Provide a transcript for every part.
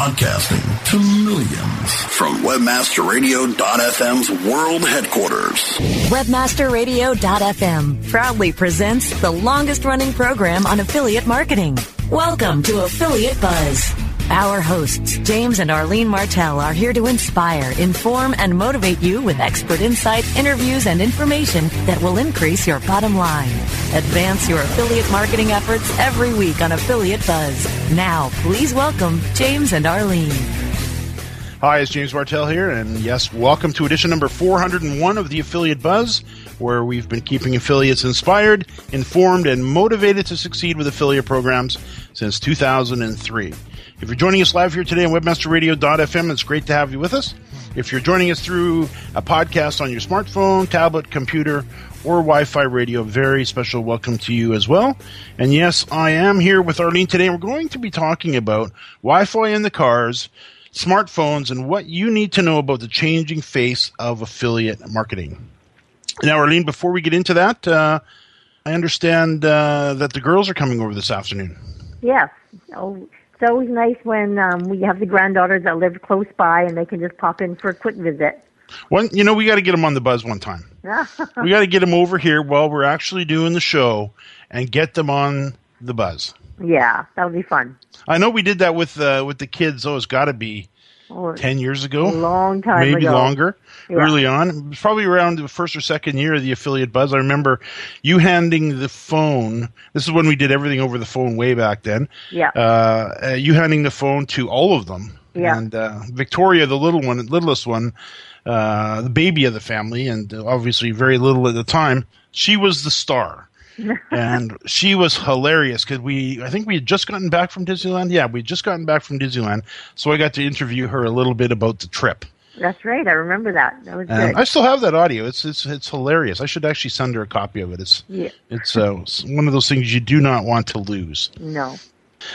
at Menards. Podcasting to millions from WebmasterRadio.fm's world headquarters. Webmasterradio.fm proudly presents the longest running program on affiliate marketing. Welcome to Affiliate Buzz. Our hosts, James and Arlene Martell, are here to inspire, inform, and motivate you with expert insight, interviews, and information that will increase your bottom line. Advance your affiliate marketing efforts every week on Affiliate Buzz. Now, please welcome James and Arlene. Hi, it's James Martell here, and yes, welcome to edition number 401 of the Affiliate Buzz, where we've been keeping affiliates inspired, informed, and motivated to succeed with affiliate programs since 2003. If you're joining us live here today on webmasterradio.fm, it's great to have you with us. If you're joining us through a podcast on your smartphone, tablet, computer, or Wi-Fi radio, very special welcome to you as well. And yes, I am here with Arlene today. We're going to be talking about Wi-Fi in the cars, smartphones, and what you need to know about the changing face of affiliate marketing. Now, Arlene, before we get into that, uh, I understand uh, that the girls are coming over this afternoon. Yes. Oh, it's always nice when um, we have the granddaughters that live close by and they can just pop in for a quick visit. One, you know, we got to get them on the buzz one time. we got to get them over here while we're actually doing the show and get them on the buzz. Yeah, that'll be fun. I know we did that with uh, with the kids. Oh, it's got to be Oh, ten years ago, a long time maybe ago. longer. Yeah. Early on, it was probably around the first or second year of the affiliate buzz. I remember you handing the phone. This is when we did everything over the phone way back then. Yeah. Uh, uh, you handing the phone to all of them. Yeah. And uh, Victoria, the little one, littlest one, uh, the baby of the family, and obviously very little at the time, she was the star. And she was hilarious because we, I think we had just gotten back from Disneyland. Yeah, we had just gotten back from Disneyland, so I got to interview her a little bit about the trip. That's right. I remember that. That was And good. I still have that audio. It's it's it's hilarious. I should actually send her a copy of it. It's Yeah. it's uh, one of those things you do not want to lose. No.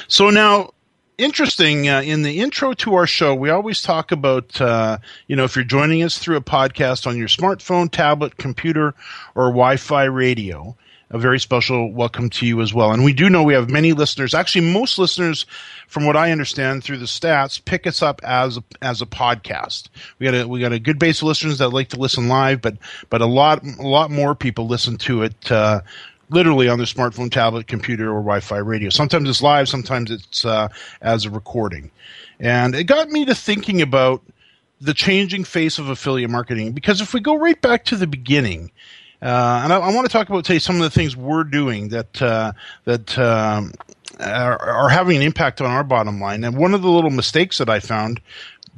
So now, interesting. Uh, in the intro to our show, we always talk about uh, you know if you're joining us through a podcast on your smartphone, tablet, computer, or Wi-Fi radio. A very special welcome to you as well. And we do know we have many listeners. Actually, most listeners, from what I understand through the stats, pick us up as a, as a podcast. We got a we got a good base of listeners that like to listen live, but but a lot a lot more people listen to it uh, literally on their smartphone, tablet, computer, or Wi-Fi radio. Sometimes it's live, sometimes it's uh, as a recording. And it got me to thinking about the changing face of affiliate marketing because if we go right back to the beginning, uh, and I, I want to talk about today some of the things we're doing that uh, that um, are, are having an impact on our bottom line. And one of the little mistakes that I found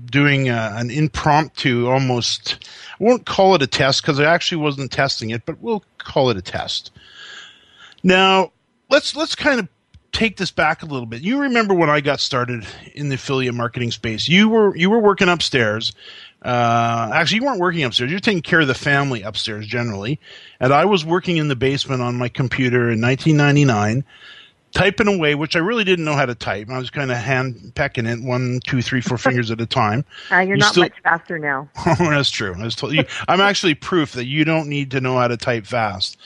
doing uh, an impromptu, almost I won't call it a test because I actually wasn't testing it, but we'll call it a test. Now let's let's kind of take this back a little bit. You remember when I got started in the affiliate marketing space? You were you were working upstairs. Uh, actually, you weren't working upstairs. You're taking care of the family upstairs generally, and I was working in the basement on my computer in 1999, typing away, which I really didn't know how to type. I was kind of hand pecking it one, two, three, four fingers at a time. Uh, you're You not still- much faster now. That's true. I was told you, I'm actually proof that you don't need to know how to type fast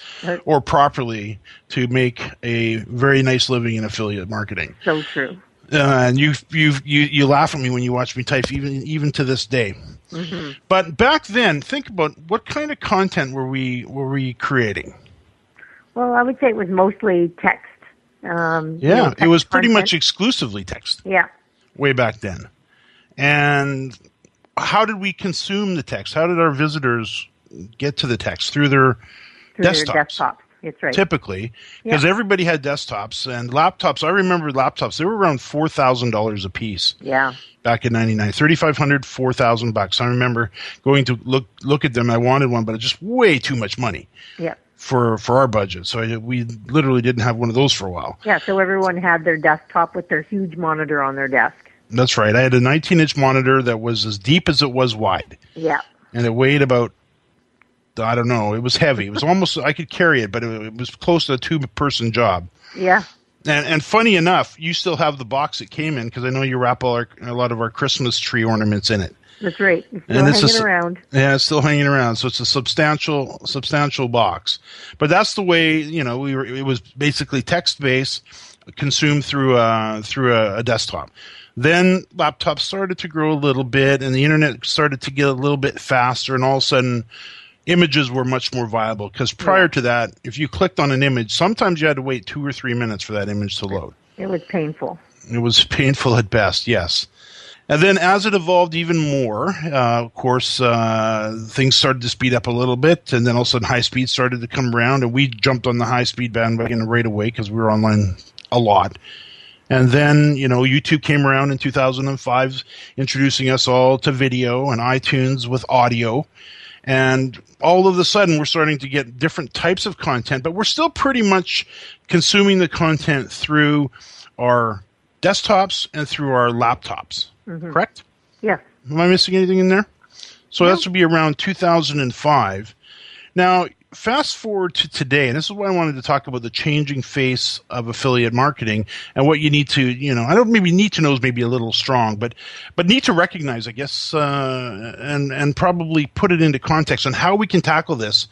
or properly to make a very nice living in affiliate marketing. So true. Uh, and you you you you laugh at me when you watch me type, even even to this day. Mm-hmm. But back then, think about what kind of content were we were we creating? Well, I would say it was mostly text. Um, you Yeah, know, it was pretty content. much exclusively text Yeah. way back then. And how did we consume the text? How did our visitors get to the text through their Through their desktops? That's right. typically because Yeah. everybody had desktops and laptops. I remember laptops; they were around four thousand dollars a piece Yeah. back in '99. Thirty five hundred, four thousand bucks. I remember going to look look at them. I wanted one, but it's just way too much money Yeah. for for our budget. So I, we literally didn't have one of those for a while. Yeah. So everyone had their desktop with their huge monitor on their desk. That's right. I had a 19 inch monitor that was as deep as it was wide, Yeah. and it weighed about. I don't know. It was heavy. It was almost I could carry it, but it, it was close to a two person job. Yeah. And, and funny enough, you still have the box it came in because I know you wrap all our, a lot of our Christmas tree ornaments in it. That's right. It's still And it's hanging a around. Yeah, it's still hanging around, so it's a substantial, substantial box. But that's the way you know we were. It was basically text based, consumed through a through a, a desktop. Then laptops started to grow a little bit, and the internet started to get a little bit faster, and all of a sudden, images were much more viable. Because prior to that, if you clicked on an image, sometimes you had to wait two or three minutes for that image to load. It was painful. It was painful at best, yes. And then as it evolved even more, uh, of course, uh, things started to speed up a little bit, and then all of a sudden high speed started to come around, and we jumped on the high speed bandwagon right away because we were online a lot. And then, you know, YouTube came around in 2005, introducing us all to video and iTunes with audio. And all of a sudden, we're starting to get different types of content, but we're still pretty much consuming the content through our desktops and through our laptops. Mm-hmm. Correct? Yes. Am I missing anything in there? So that should be around 2005. Now, fast forward to today, and this is why I wanted to talk about the changing face of affiliate marketing and what you need to, you know, I don't maybe need to know is maybe a little strong, but but need to recognize, I guess, uh, and and probably put it into context on how we can tackle this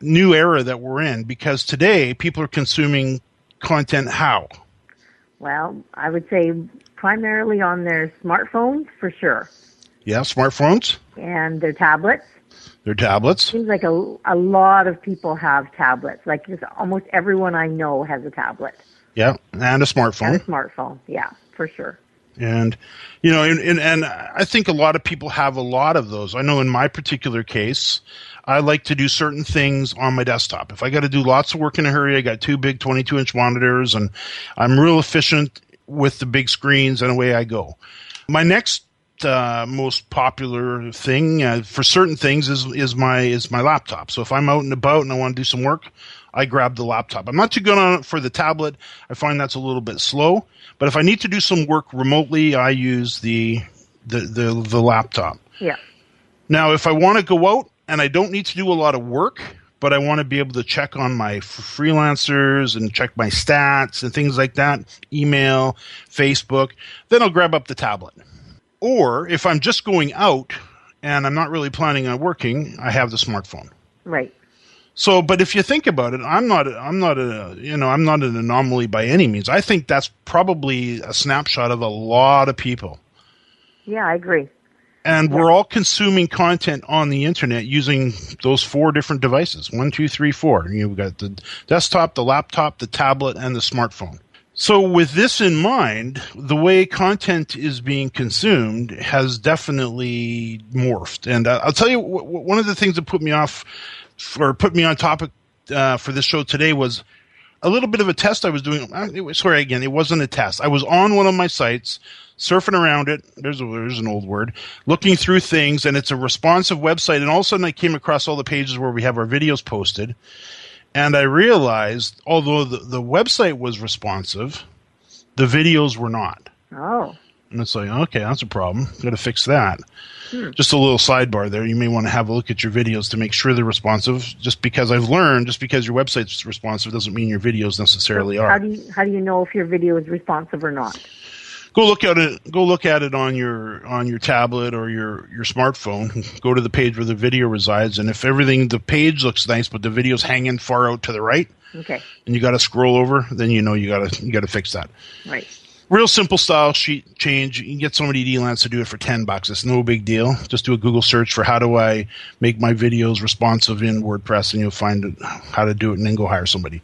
new era that we're in. Because today, people are consuming content how? Well, I would say primarily on their smartphones for sure, Yeah, smartphones, and their tablets. Their tablets. Seems like a, a lot of people have tablets. Like just almost everyone I know has a tablet Yeah, and a and smartphone. a smartphone. Yeah, for sure. and you know and, and and i think a lot of people have a lot of those i know in my particular case i like to do certain things on my desktop if i got to do lots of work in a hurry i got two big 22 inch monitors and i'm real efficient with the big screens and away i go my next uh, most popular thing uh, for certain things is is my is my laptop. So if I'm out and about and I want to do some work, I grab the laptop. I'm not too good on it for the tablet. I find that's a little bit slow. But if I need to do some work remotely, I use the the the, the laptop. Yeah. Now, if I want to go out and I don't need to do a lot of work, but I want to be able to check on my freelancers and check my stats and things like that, email, Facebook, then I'll grab up the tablet. Or if I'm just going out and I'm not really planning on working, I have the smartphone. Right. So, but if you think about it, I'm not, I'm not a, you know, I'm not an anomaly by any means. I think that's probably a snapshot of a lot of people Yeah, I agree. and we're all consuming content on the internet using those four different devices one two three four you've got the desktop the laptop the tablet and the smartphone so with this in mind the way content is being consumed has definitely morphed and uh, i'll tell you one of the things that put me off or put me on topic uh, for this show today was a little bit of a test I was doing. uh, Sorry, again, it wasn't a test. I was on one of my sites, surfing around it. There's a, there's an old word, looking through things, and it's a responsive website. And all of a sudden, I came across all the pages where we have our videos posted, and I realized, although the, the website was responsive, the videos were not. Oh. And it's like, okay, that's a problem. Got to fix that. Hmm. Just a little sidebar there. You may want to have a look at your videos to make sure they're responsive. Just because I've learned, just because your website's responsive doesn't mean your videos necessarily How are. do you how do you know if your video is responsive or not? Go look at it. Go look at it on your on your tablet or your your smartphone. Go to the page where the video resides, and if everything the page looks nice, but the video's hanging far out to the right, Okay. and you got to scroll over, then you know you got to you got to fix that. Right. real simple style sheet change. You can get somebody DLance to do it for ten bucks. It's no big deal. Just do a Google search for how do I make my videos responsive in WordPress, and you'll find how to do it, and then go hire somebody.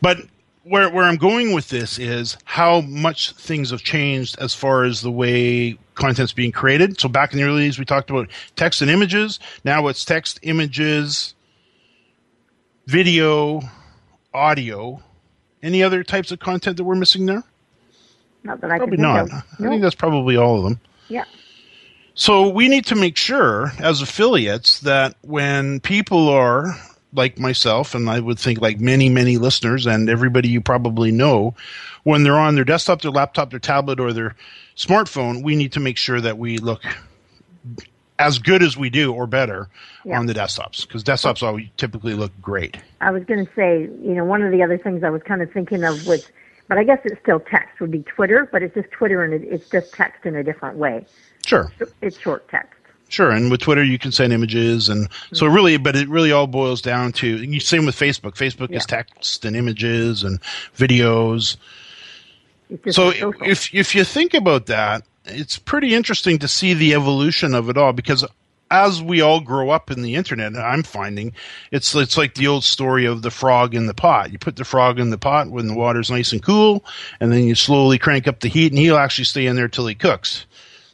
But where where I'm going with this is how much things have changed as far as the way content's being created. So back in the early days, we talked about text and images. Now it's text, images, video, audio. Any other types of content that we're missing there? Not that I Probably can not. think of. Probably not. I No. think that's probably all of them. Yeah. So we need to make sure as affiliates that when people are like myself, and I would think like many, many listeners and everybody you probably know, when they're on their desktop, their laptop, their tablet, or their smartphone, we need to make sure that we look as good as we do or better Yeah. on the desktops because desktops always typically look great. I was going to say, you know, one of the other things I was kind of thinking of was, but I guess it's still text would be Twitter, but it's just Twitter and it's just text in a different way. Sure. It's short text. Sure, and with Twitter you can send images, and so really, but it really all boils down to you. Same with Facebook. Facebook is text and images and videos. So social. if if you think about that, it's pretty interesting to see the evolution of it all because as we all grow up in the internet, I'm finding it's it's like the old story of the frog in the pot. You put the frog in the pot when the water's nice and cool, and then you slowly crank up the heat, and he'll actually stay in there till he cooks.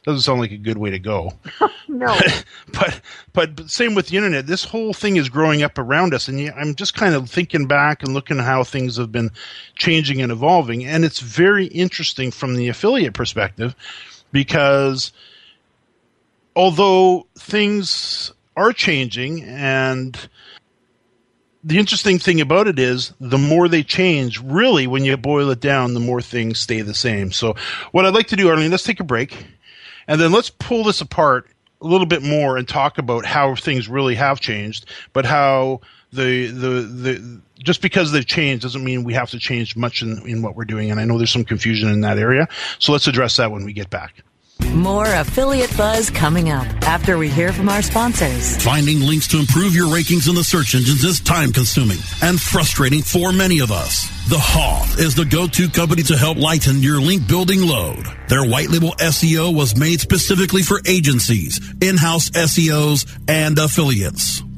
Doesn't sound like a good way to go no, but but but same with the internet. This whole thing is growing up around us, and yeah, I'm just kind of thinking back and looking at how things have been changing and evolving, and it's very interesting from the affiliate perspective because although things are changing and the interesting thing about it is the more they change, really, when you boil it down, the more things stay the same. So, what I'd like to do, Arlene, let's take a break. And then let's pull this apart a little bit more and talk about how things really have changed, but how the the the just because they've changed doesn't mean we have to change much in, in what we're doing. And I know there's some confusion in that area. So let's address that when we get back. More affiliate buzz coming up after we hear from our sponsors. Finding links to improve your rankings in the search engines is time consuming and frustrating for many of us. The Hoff is the go-to company to help lighten your link building load. Their white label SEO was made specifically for agencies, in-house SEOs, and affiliates.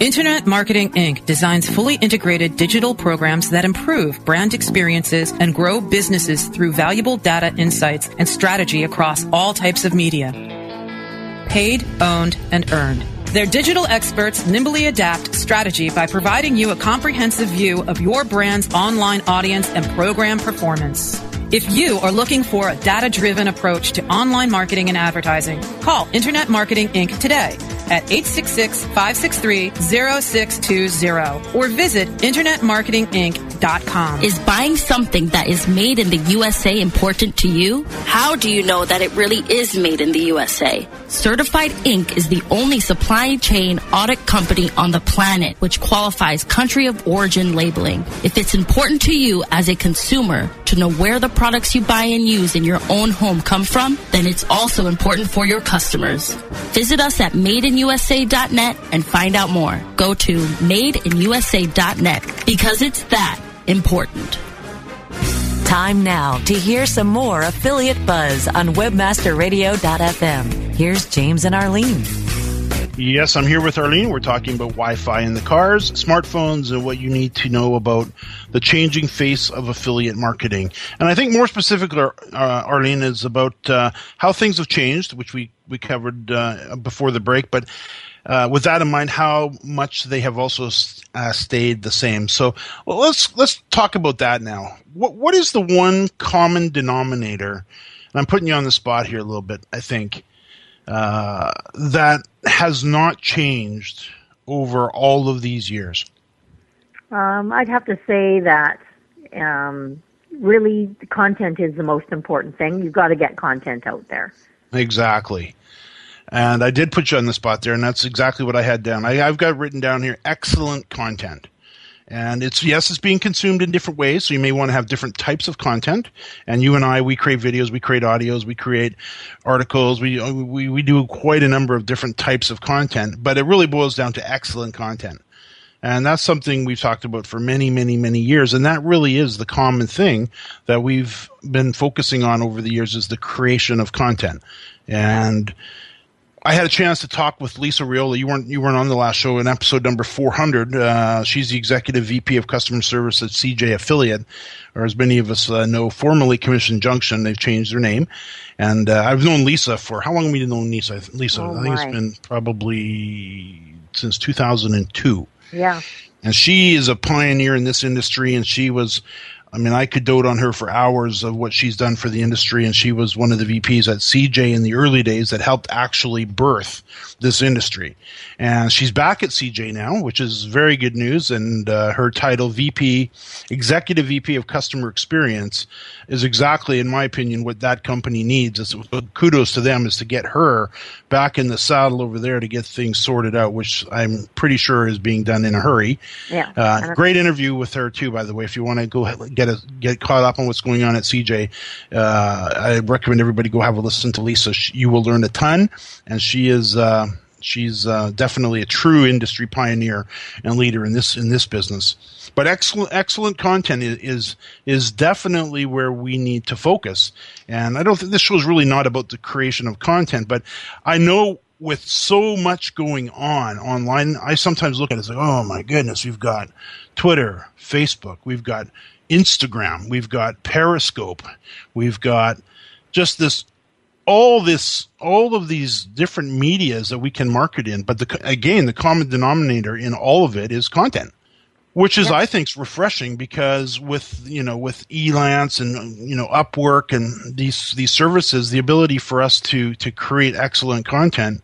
Internet Marketing Inc. designs fully integrated digital programs that improve brand experiences and grow businesses through valuable data insights and strategy across all types of media. Paid, owned, and earned. Their digital experts nimbly adapt strategy by providing you a comprehensive view of your brand's online audience and program performance. If you are looking for a data driven approach to online marketing and advertising, call Internet Marketing Inc. today at 866 563 0620 or visit InternetMarketingInc.com. Is buying something that is made in the USA important to you? How do you know that it really is made in the USA? Certified Inc. is the only supply chain audit company on the planet which qualifies country of origin labeling. If it's important to you as a consumer to know where the products you buy and use in your own home come from, then it's also important for your customers. Visit us at madeinusa.net and find out more. Go to madeinusa.net because it's that important. Time now to hear some more affiliate buzz on webmasterradio.fm. Here's James and Arlene. Yes, I'm here with Arlene. We're talking about Wi Fi in the cars, smartphones, and what you need to know about the changing face of affiliate marketing. And I think more specifically, uh, Arlene, is about uh, how things have changed, which we, we covered uh, before the break. But uh, with that in mind, how much they have also uh, stayed the same. So well, let's let's talk about that now. What what is the one common denominator? And I'm putting you on the spot here a little bit. I think uh, that has not changed over all of these years. Um, I'd have to say that um, really the content is the most important thing. You've got to get content out there. Exactly. And I did put you on the spot there, and that's exactly what I had down. I, I've got written down here excellent content. And it's yes, it's being consumed in different ways. So you may want to have different types of content. And you and I, we create videos, we create audios, we create articles. We uh, we we do quite a number of different types of content. But it really boils down to excellent content. And that's something we've talked about for many, many, many years. And that really is the common thing that we've been focusing on over the years is the creation of content. And I had a chance to talk with Lisa Riolo. You weren't you weren't on the last show in episode number 400. Uh, she's the executive VP of customer service at CJ Affiliate, or as many of us uh, know, formerly Commission Junction. They've changed their name, and uh, I've known Lisa for how long have we known Lisa? Lisa, Oh, I think it's been probably since 2002 Yeah. and she is a pioneer in this industry and she was i mean i could dote on her for hours of what she's done for the industry and she was one of the vps at cj in the early days that helped actually birth this industry and she's back at cj now which is very good news and uh, her title vp executive vp of customer experience is exactly in my opinion what that company needs it's, kudos to them is to get her back in the saddle over there to get things sorted out which i'm pretty sure is being done in a hurry Yeah. uh, great interview with her too, by the way. If you want to go ahead- get a, get caught up on what's going on at CJ, uh, I recommend everybody go have a listen to Lisa. She, you will learn a ton, and she is uh, she's uh, definitely a true industry pioneer and leader in this in this business. But excellent excellent content is is, is definitely where we need to focus. And I don't think this show is really not about the creation of content, but I know with so much going on online, I sometimes look at it as like, oh my goodness, we've got Twitter, Facebook, we've got Instagram, we've got Periscope, we've got just this all this all of these different medias that we can market in. But the again the common denominator in all of it is content which is I think is refreshing because with you know with Elance and you know Upwork and these these services, the ability for us to to create excellent content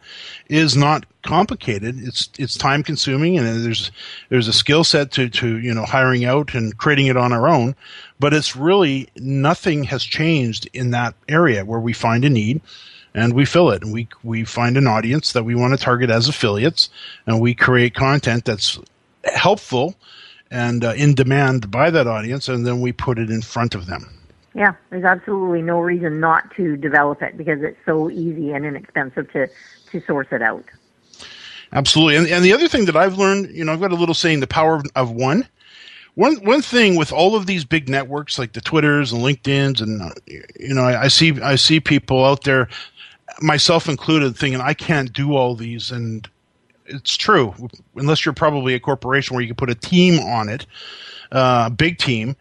is not complicated. It's it's time consuming and there's there's a skill set to to you know hiring out and creating it on our own, but it's really nothing has changed in that area where we find a need and we fill it and we we find an audience that we want to target as affiliates and we create content that's helpful and uh, in demand by that audience, and then we put it in front of them. Yeah, there's absolutely no reason not to develop it because it's so easy and inexpensive to to source it out. Absolutely, and, and the other thing that I've learned, you know, I've got a little saying, the power of, of one. One one thing with all of these big networks like the Twitters and LinkedIn's, and uh, you know, I, I see I see people out there, myself included, thinking I can't do all these, and it's true unless you're probably a corporation where you can put a team on it, uh, a big team.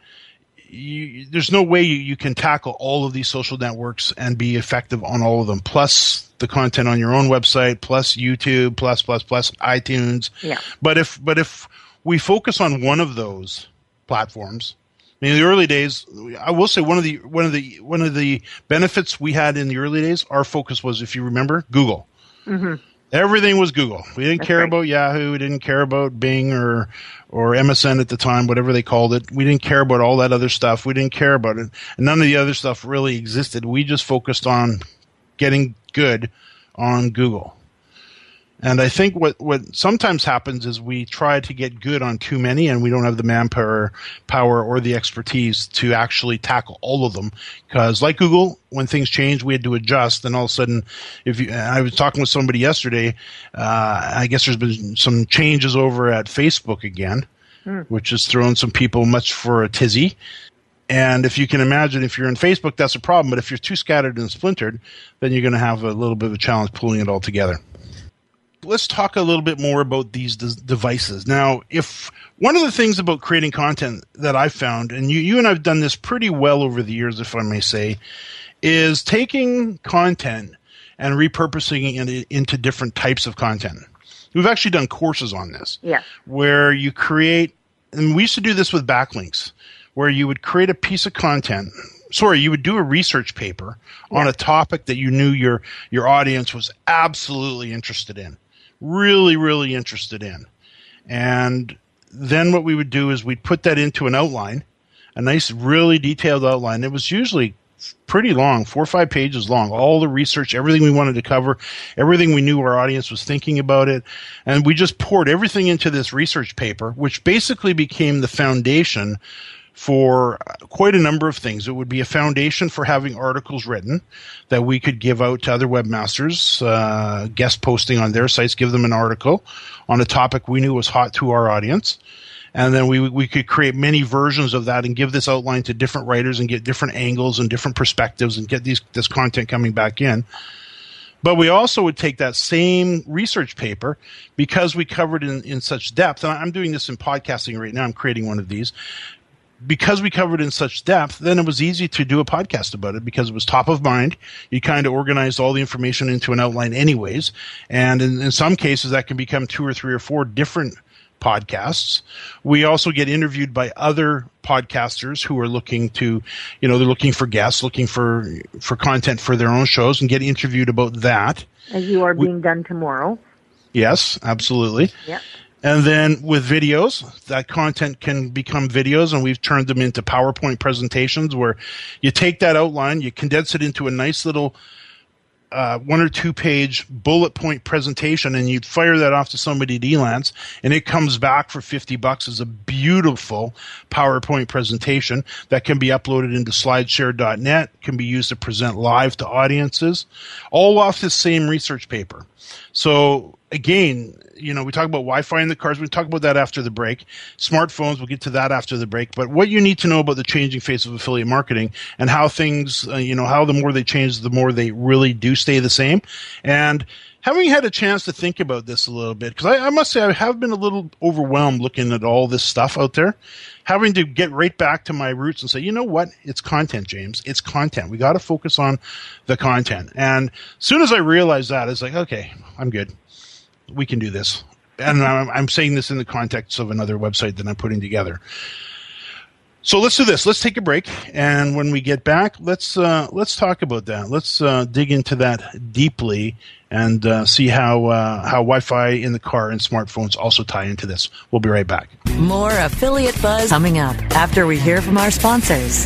You, there's no way you, you can tackle all of these social networks and be effective on all of them. Plus the content on your own website, plus YouTube, plus plus plus iTunes. Yeah. But if but if we focus on one of those platforms, I mean, in the early days, I will say one of the one of the one of the benefits we had in the early days, our focus was, if you remember, Google. Mm-hmm. Everything was Google. We didn't That's care right. about Yahoo. We didn't care about Bing or or MSN at the time, whatever they called it. We didn't care about all that other stuff. We didn't care about it. And none of the other stuff really existed. We just focused on getting good on Google. And I think what, what sometimes happens is we try to get good on too many and we don't have the manpower power or the expertise to actually tackle all of them. Because like Google, when things change, we had to adjust. And all of a sudden, if you, I was talking with somebody yesterday, uh, I guess there's been some changes over at Facebook again, which has thrown some people much for a tizzy. And if you can imagine, if you're in Facebook, that's a problem. But if you're too scattered and splintered, then you're going to have a little bit of a challenge pulling it all together let's talk a little bit more about these de- devices. Now, if one of the things about creating content that I've found, and you, you and I've done this pretty well over the years, if I may say, is taking content and repurposing it into different types of content. We've actually done courses on this Yeah. where you create, and we used to do this with backlinks, where you would create a piece of content. Sorry, you would do a research paper on a topic that you knew your your audience was absolutely interested in, really, really interested in, and then what we would do is we'd put that into an outline, a nice, really detailed outline. It was usually pretty long, four or five pages long, all the research, everything we wanted to cover, everything we knew our audience was thinking about it. And we just poured everything into this research paper, which basically became the foundation for quite a number of things. It would be a foundation for having articles written that we could give out to other webmasters, uh, guest posting on their sites, give them an article on a topic we knew was hot to our audience and then we we could create many versions of that and give this outline to different writers and get different angles and different perspectives and get these this content coming back in. But we also would take that same research paper because we covered in, in such depth, and I'm doing this in podcasting right now. I'm creating one of these because we covered in such depth, then it was easy to do a podcast about it because it was top of mind. You kind of organized all the information into an outline anyways. And in, in some cases that can become two or three or four different podcasts. We also get interviewed by other podcasters who are looking to, you know, they're looking for guests, looking for, for content for their own shows and get interviewed about that. As you are We- being done tomorrow. Yes, absolutely. Yep. And then with videos, that content can become videos, and we've turned them into PowerPoint presentations where you take that outline, you condense it into a nice little uh, one or two page bullet point presentation, and you fire that off to somebody at Elance, and it comes back for 50 bucks as a beautiful PowerPoint presentation that can be uploaded into slideshare.net, can be used to present live to audiences, all off the same research paper. So again, you know, we talk about Wi-Fi in the cars. We talk about that after the break. Smartphones, we'll get to that after the break. But what you need to know about the changing face of affiliate marketing and how things, uh, you know, how the more they change, the more they really do stay the same. And having had a chance to think about this a little bit, because I, I must say I have been a little overwhelmed looking at all this stuff out there, having to get right back to my roots and say, you know what? It's content, James. It's content. We got to focus on the content. And as soon as I realized that, it's like, okay, I'm good we can do this. And I'm, I'm saying this in the context of another website that I'm putting together. So let's do this. Let's take a break, and when we get back, let's uh, let's talk about that. Let's uh, dig into that deeply and uh, see how uh, how Wi-Fi in the car and smartphones also tie into this. We'll be right back. More affiliate buzz coming up after we hear from our sponsors.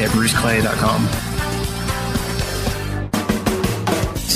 at bruceclay.com.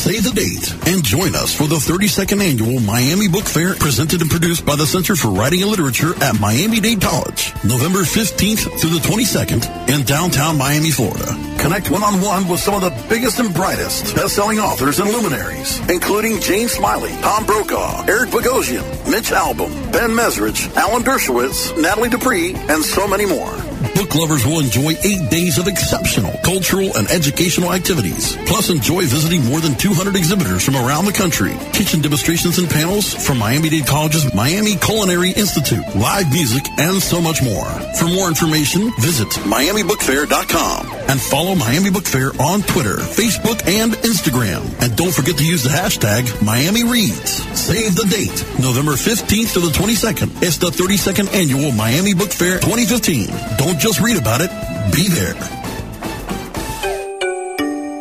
Save the date and join us for the 32nd annual Miami Book Fair presented and produced by the Center for Writing and Literature at Miami-Dade College, November 15th through the 22nd in downtown Miami, Florida. Connect one-on-one with some of the biggest and brightest best-selling authors and luminaries, including Jane Smiley, Tom Brokaw, Eric Bogosian, Mitch Albom, Ben Mezrich, Alan Dershowitz, Nathalie Dupree, and so many more. Book lovers will enjoy eight days of exceptional cultural and educational activities. Plus, enjoy visiting more than 200 exhibitors from around the country, kitchen demonstrations and panels from Miami-Dade College's Miami Culinary Institute, live music, and so much more. For more information, visit MiamiBookFair.com and follow Miami Book Fair on Twitter, Facebook, and Instagram. And don't forget to use the hashtag Miami Reads. Save the date, November 15th to the 22nd. It's the 32nd annual Miami Book Fair 2015. Don't just read about it, be there.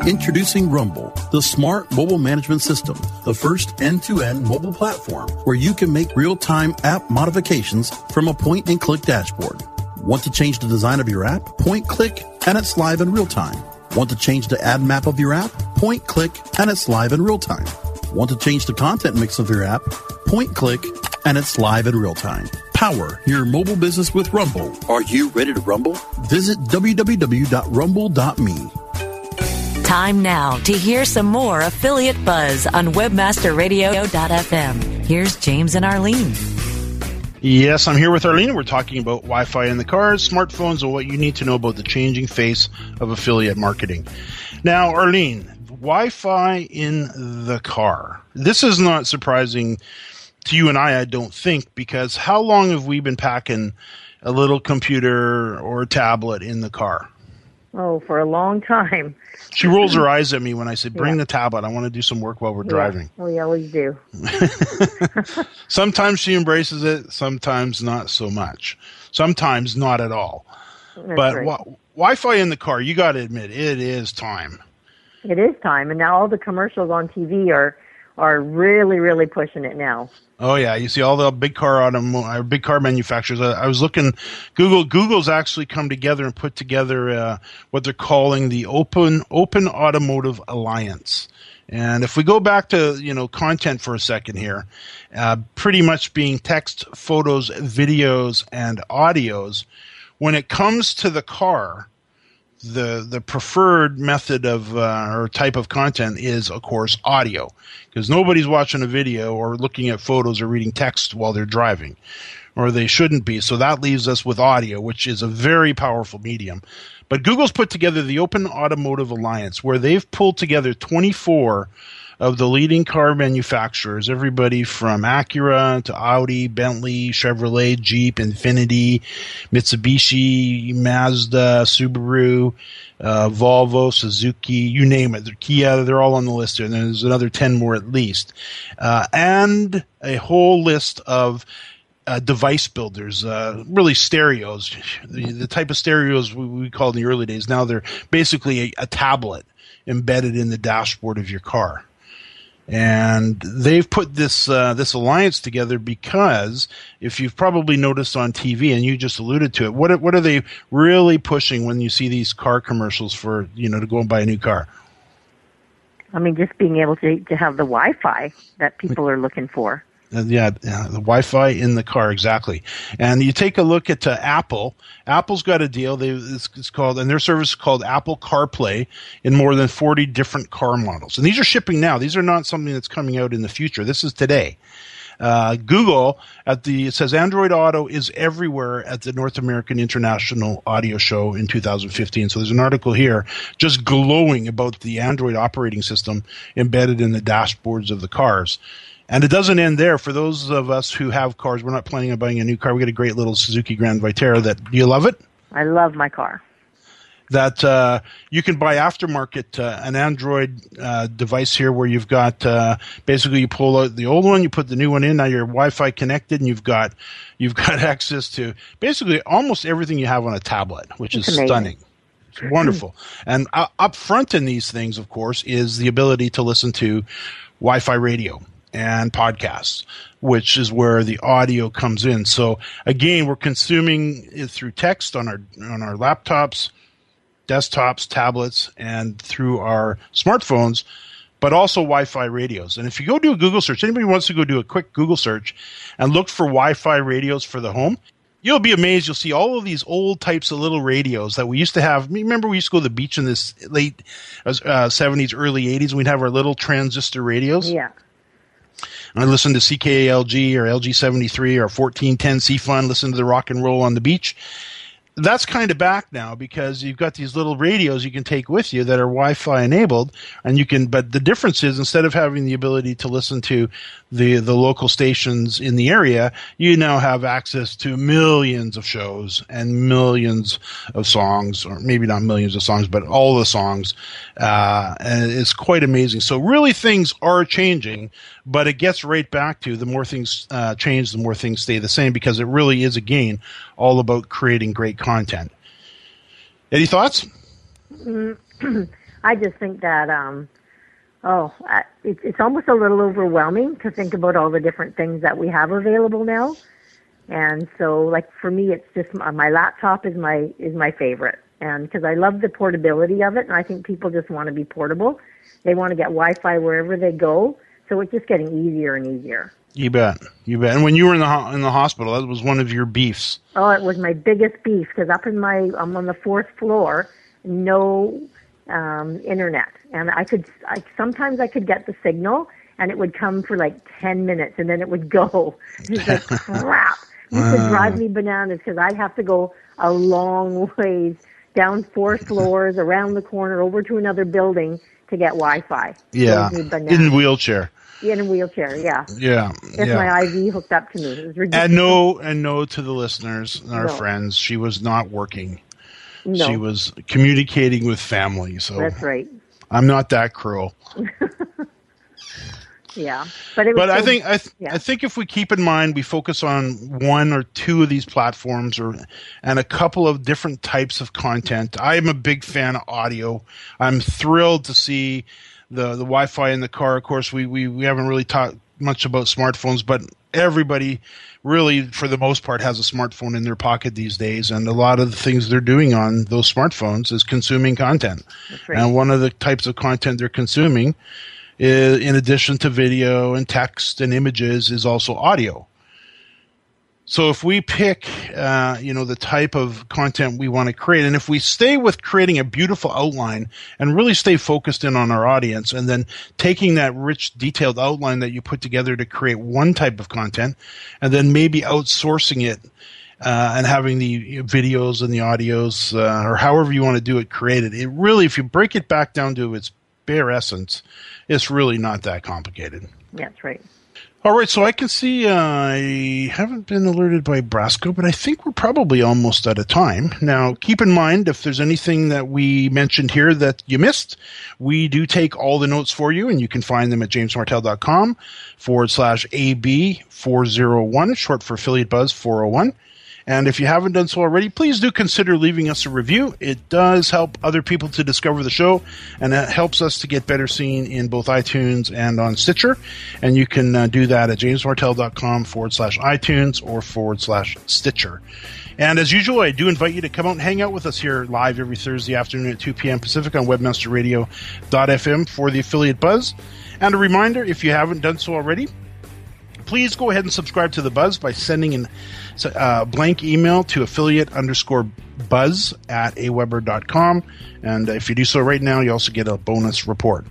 Introducing Rumble, the smart mobile management system, the first end-to-end mobile platform where you can make real-time app modifications from a point-and-click dashboard. Want to change the design of your app? Point click and it's live in real time. Want to change the ad map of your app? Point click and it's live in real time. Want to change the content mix of your app? Point click and it's live in real time. Power your mobile business with Rumble. Are you ready to rumble? Visit www.rumble.me. Time now to hear some more affiliate buzz on webmasterradio.fm. Here's James and Arlene. Yes, I'm here with Arlene. We're talking about Wi-Fi in the cars, smartphones, and what you need to know about the changing face of affiliate marketing. Now, Arlene, Wi-Fi in the car. This is not surprising to you and I, I don't think, because how long have we been packing a little computer or tablet in the car? Oh, for a long time. She rolls her eyes at me when I say, "Bring Yeah. the tablet. I want to do some work while we're Yeah, driving." we always do. Sometimes she embraces it, sometimes not so much. Sometimes not at all. That's but right. wi- Wi-Fi in the car, you got to admit, it is time. It is time, and now all the commercials on TV are are really, really pushing it now. Oh yeah, you see all the big car automo- uh, big car manufacturers. I, I was looking, Google Google's actually come together and put together uh, what they're calling the Open Open Automotive Alliance, And if we go back to you know content for a second here, uh, pretty much being text, photos, videos, and audios. When it comes to the car, the the preferred method of uh, or type of content is of course audio. Because nobody's watching a video or looking at photos or reading text while they're driving or they shouldn't be. So that leaves us with audio which is a very powerful medium. But Google's put together the Open Automotive Alliance where they've pulled together 24 of the leading car manufacturers, everybody from Acura to Audi, Bentley, Chevrolet, Jeep, Infiniti, Mitsubishi, Mazda, Subaru, uh, Volvo, Suzuki, you name it. They're Kia, they're all on the list here. And there's another 10 more at least. Uh, and a whole list of uh, device builders, uh, really stereos, the, the, type of stereos we, we called in the early days. Now they're basically a, a tablet embedded in the dashboard of your car and they've put this uh, this alliance together because if you've probably noticed on TV and you just alluded to it, what are, what are they really pushing when you see these car commercials for you know to go and buy a new car? I mean, just being able to to have the Wi-Fi that people are looking for. Uh, yeah, the Wi-Fi in the car exactly. And you take a look at uh, Apple. Apple's got a deal. They, it's, it's, called, and their service is called Apple CarPlay in more than forty different car models. And these are shipping now. These are not something that's coming out in the future. This is today. Uh, Google at the says Android Auto is everywhere at the North American International Auto Show in 2015. So there's an article here just glowing about the Android operating system embedded in the dashboards of the cars. And it doesn't end there. For those of us who have cars, we're not planning on buying a new car. We got a great little Suzuki Grand Vitara. That do you love it? I love my car. That uh, you can buy aftermarket uh, an Android uh, device here, where you've got uh, basically you pull out the old one, you put the new one in. Now you're Wi-Fi connected, and you've got you've got access to basically almost everything you have on a tablet, which It's is amazing. stunning. It's wonderful. and uh, up front in these things, of course, is the ability to listen to Wi-Fi radio and podcasts, which is where the audio comes in. So again, we're consuming it through text on our on our laptops, desktops, tablets, and through our smartphones, but also Wi-Fi radios. And if you go do a Google search, anybody wants to go do a quick Google search and look for Wi-Fi radios for the home, you'll be amazed. You'll see all of these old types of little radios that we used to have. Remember, we used to go to the beach in this late uh, seventies, early eighties. We'd have our little transistor radios. Yeah. I listen to CKLG or LG73 or 1410 C Fun, listen to the rock and roll on the beach. That's kind of back now because you've got these little radios you can take with you that are Wi-Fi enabled, and you can. But the difference is instead of having the ability to listen to the the local stations in the area, you now have access to millions of shows and millions of songs, or maybe not millions of songs, but all the songs. Uh, and it's quite amazing. So really, things are changing, but it gets right back to the more things uh, change, the more things stay the same because it really is a again all about creating great content. Any thoughts? I just think that, um, oh, I- it's it's almost a little overwhelming to think about all the different things that we have available now. And so, like for me, it's just my, my laptop is my is my favorite, and because I love the portability of it, and I think people just want to be portable. They want to get Wi-Fi wherever they go, so it's just getting easier and easier. You bet, you bet. And when you were in the ho- in the hospital, that was one of your beefs. Oh, it was my biggest beef because up in my I'm on the fourth floor, no um, internet, and I could I, sometimes I could get the signal, and it would come for like ten minutes, and then it would go. It's like crap. You could drive me bananas because I'd have to go a long ways down four floors, around the corner, over to another building to get Wi-Fi. Yeah, in wheelchair. In a wheelchair. Yeah, Yeah, it's yeah. my IV hooked up to me. It was ridiculous. and no, and no to the listeners, and our No. friends. She was not working. no, She was communicating with family. So that's right. I'm not that cruel. Yeah, but it was. But I think I, th- yeah. I think if we keep in mind we focus on one or two of these platforms or and a couple of different types of content. I am a big fan of audio. I'm thrilled to see the the Wi-Fi in the car. Of course, we we, we haven't really talked much about smartphones, but everybody really for the most part has a smartphone in their pocket these days and a lot of the things they're doing on those smartphones is consuming content right. and one of the types of content they're consuming i- in addition to video and text and images, is also audio. So if we pick, uh, you know, the type of content we want to create, and if we stay with creating a beautiful outline and really stay focused in on our audience, and then taking that rich, detailed outline that you put together to create one type of content, and then maybe outsourcing it uh, and having the videos and the audios, uh, or however you want to do it, created. It really, if you break it back down to its bare essence, it's really not that complicated. That's right. All right, so I can see uh, I haven't been alerted by Brasco, but I think we're probably almost out of time. Now, keep in mind if there's anything that we mentioned here that you missed, we do take all the notes for you, and you can find them at jamesmartell.com forward slash AB401, short for Affiliate Buzz 401. And if you haven't done so already, please do consider leaving us a review. It does help other people to discover the show, and it helps us to get better seen in both iTunes and on Stitcher. And you can uh, do that at jamesmartell.com forward slash iTunes or forward slash Stitcher. And as usual, I do invite you to come out and hang out with us here live every Thursday afternoon at 2 p.m. Pacific on webmasterradio.fm for the affiliate buzz. And a reminder, if you haven't done so already, please go ahead and subscribe to the buzz by sending an uh, blank email to affiliate underscore buzz at aweber.com and if you do so right now you also get a bonus report.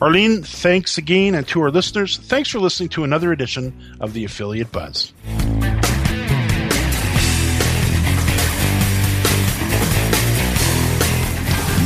Arlene thanks again. And to our listeners thanks for listening to another edition of the affiliate buzz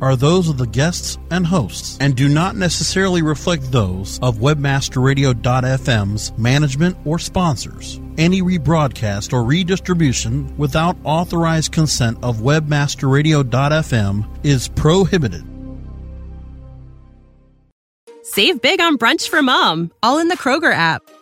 are those of the guests and hosts and do not necessarily reflect those of webmasterradio.fm's management or sponsors. Any rebroadcast or redistribution without authorized consent of webmasterradio.fm is prohibited. Save big on brunch for mom, all in the Kroger app.